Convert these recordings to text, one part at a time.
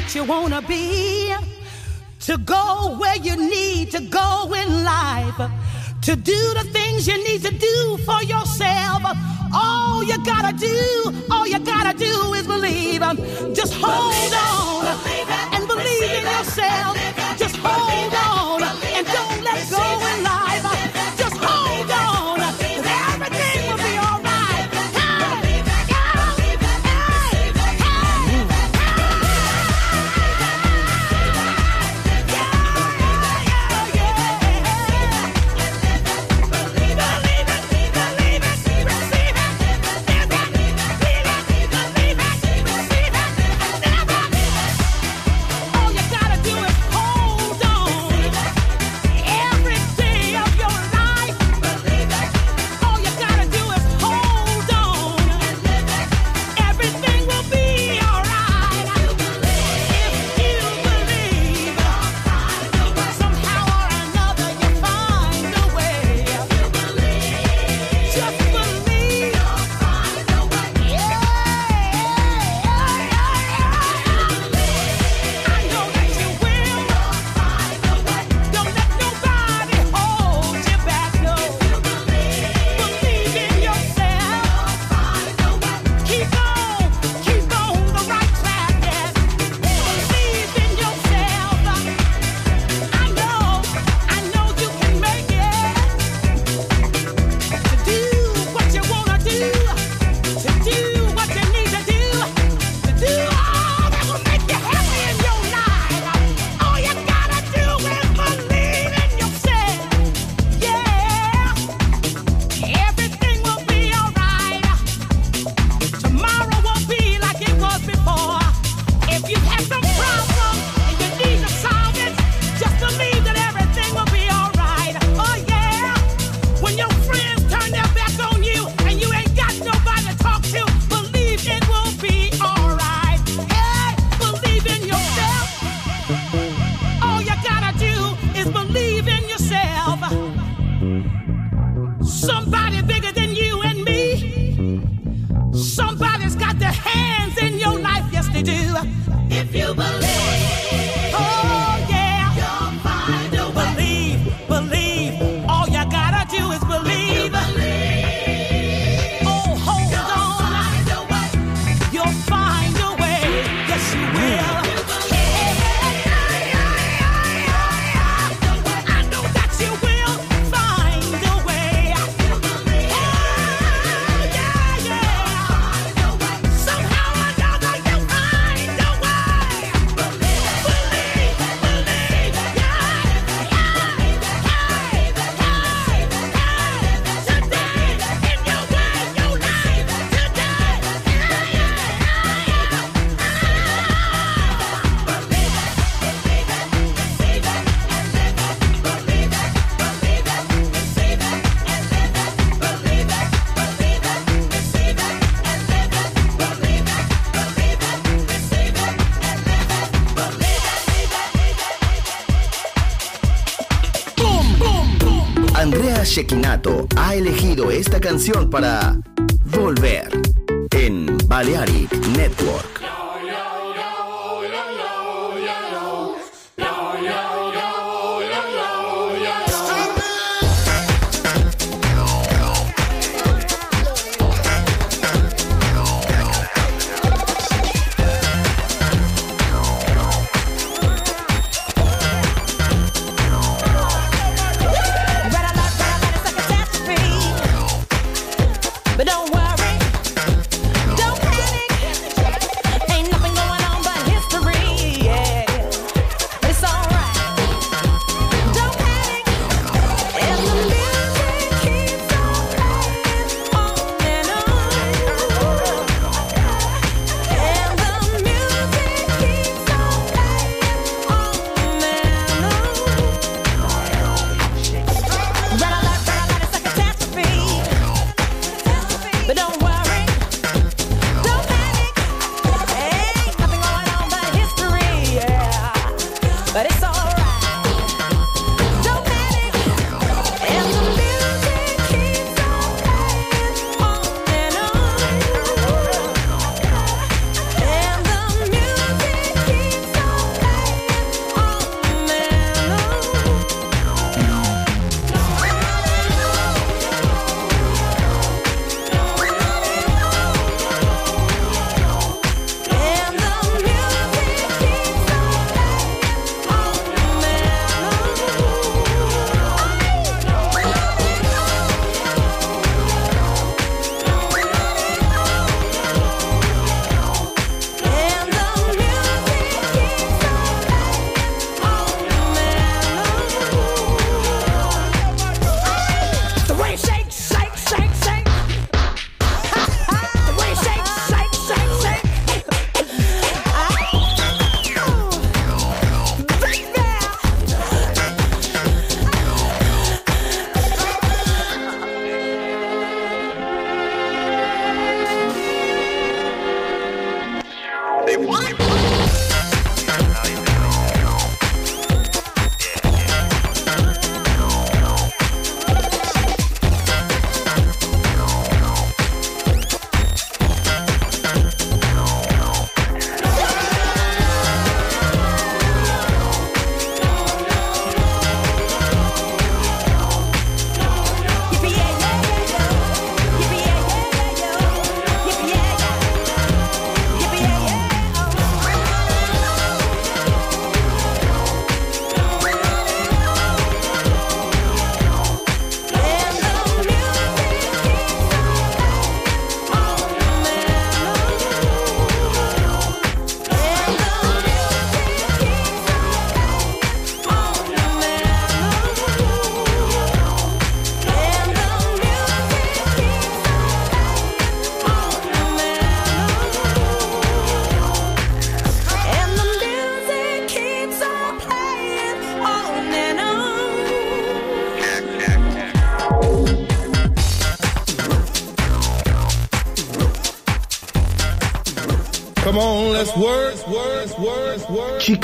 what you want to be, to go where you need to go in life, to do the things you need to do for yourself. All you gotta do, all you gotta do is believe. Just hold believe on it, believe it, and believe, in yourself. It, Just hold on. Shekinato ha elegido esta canción para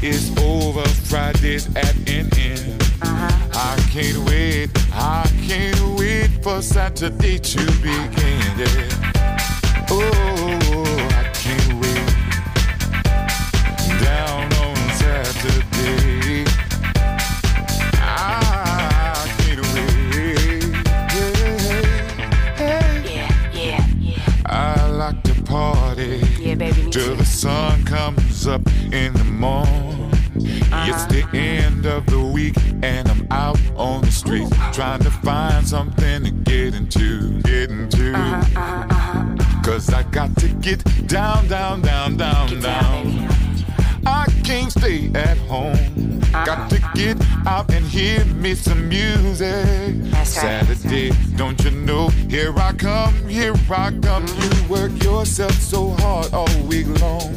That's right. Week is over, Friday's at an end. Uh-huh. I can't wait, I can't wait for Saturday to begin. Yeah. Oh, I can't wait. Down on Saturday. I can't wait. Yeah, Yeah, yeah, yeah. I like to party Yeah, baby, till the sun comes up in the of the week and I'm out on the street trying to find something to get into, get into. Cause I got to get down, down, down, down, down. I can't stay at home. Got to get out and hear me some music. Saturday, don't you know? Here I come, here I come. You work yourself so hard all week long.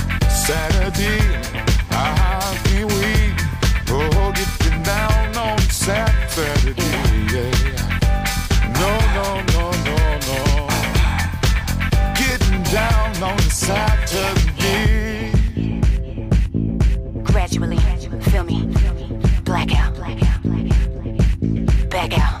Saturday, oh, down on Saturday. Yeah. No, no, no, no, no. Down on Saturday. Gradually, feel me. Blackout. Back out.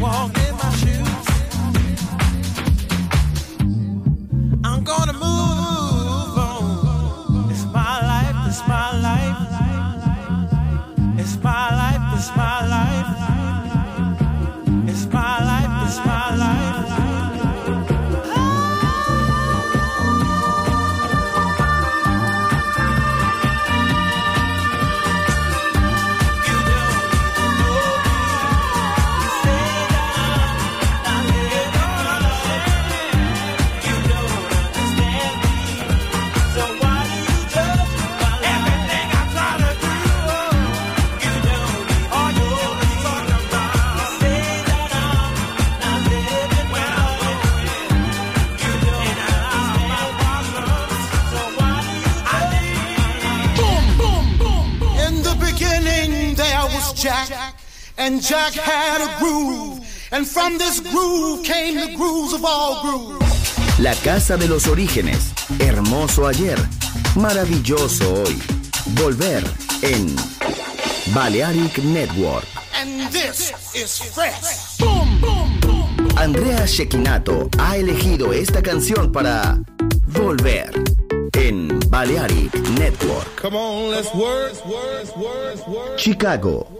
Walk in my shoes. I'm gonna move and Jack had a groove, and from this groove came the grooves of all grooves. La casa de los orígenes. Hermoso ayer. Maravilloso hoy. Volver en Balearic Network. And this is fresh. Boom, boom, boom. Andrea Shekinato ha elegido esta canción para Volver en Balearic Network. Come on, let's work, work, work, work. Chicago,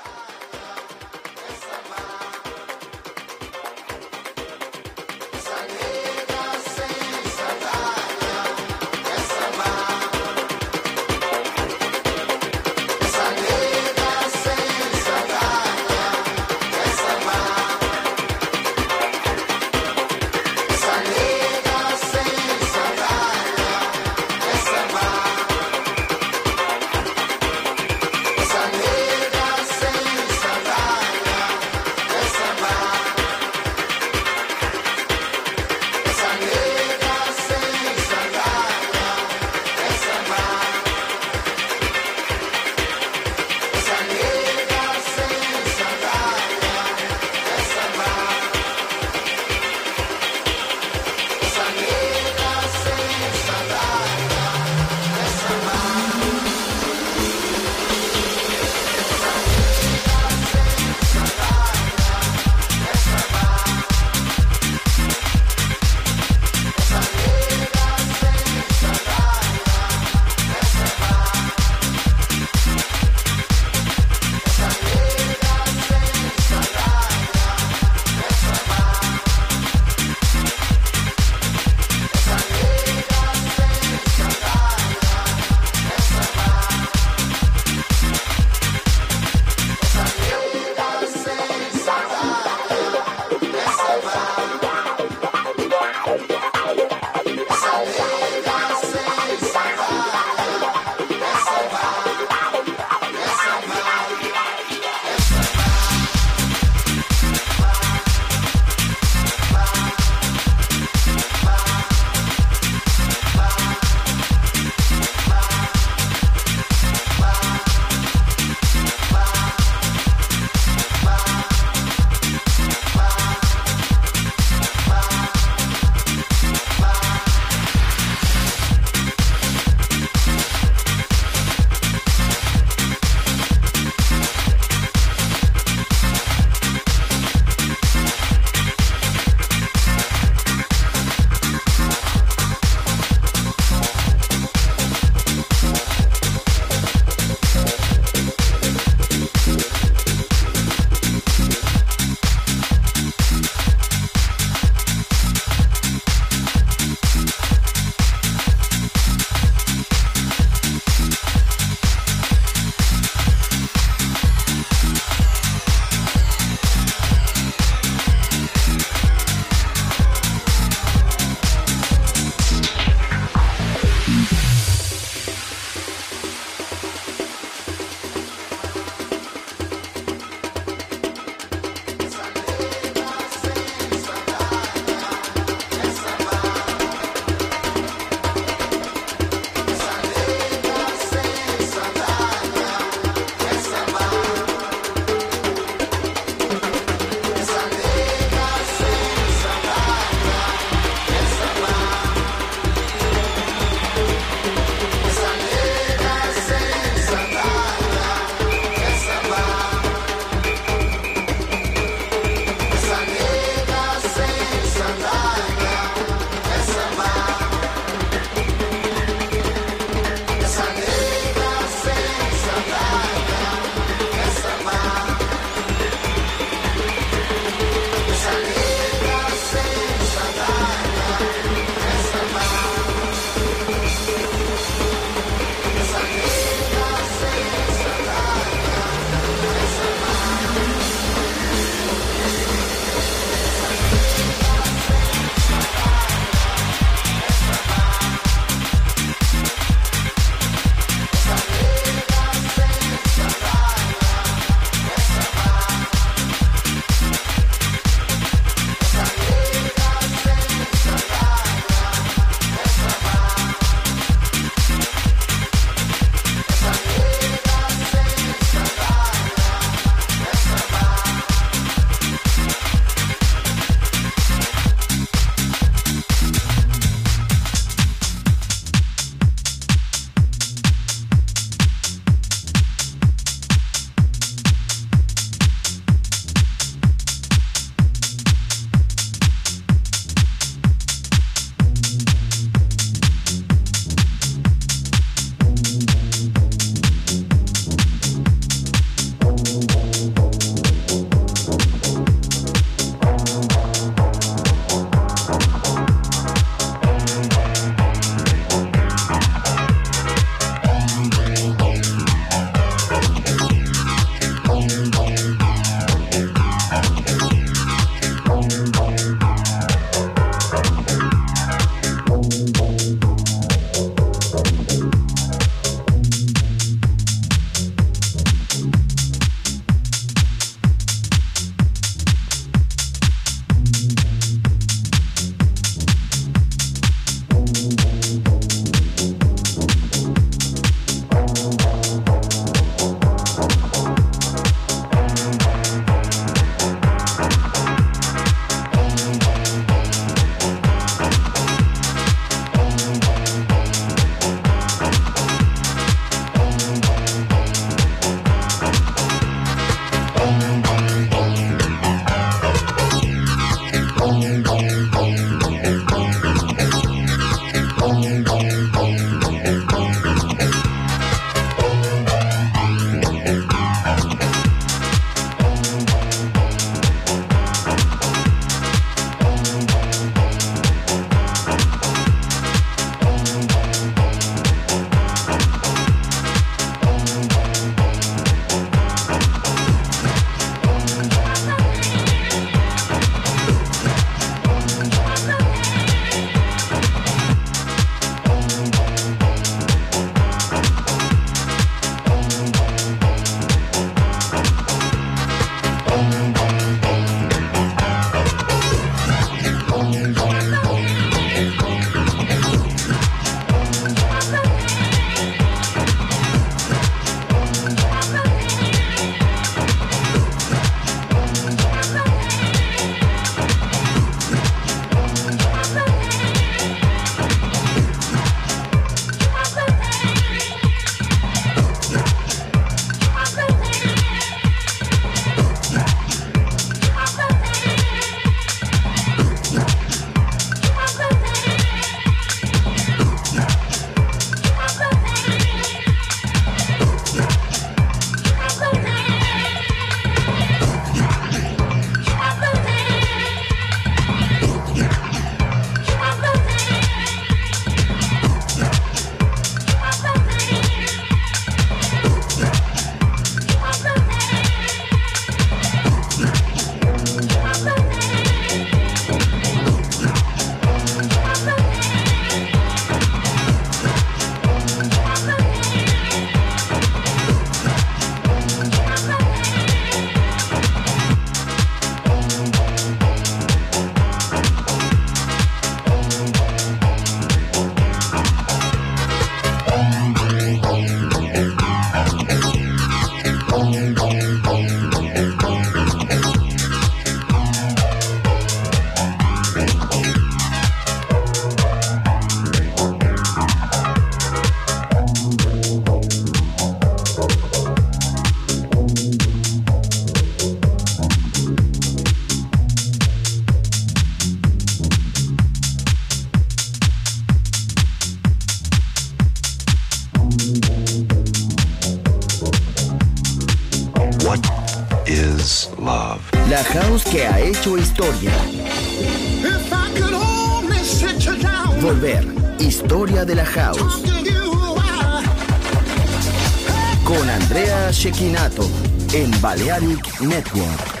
Balearic Network.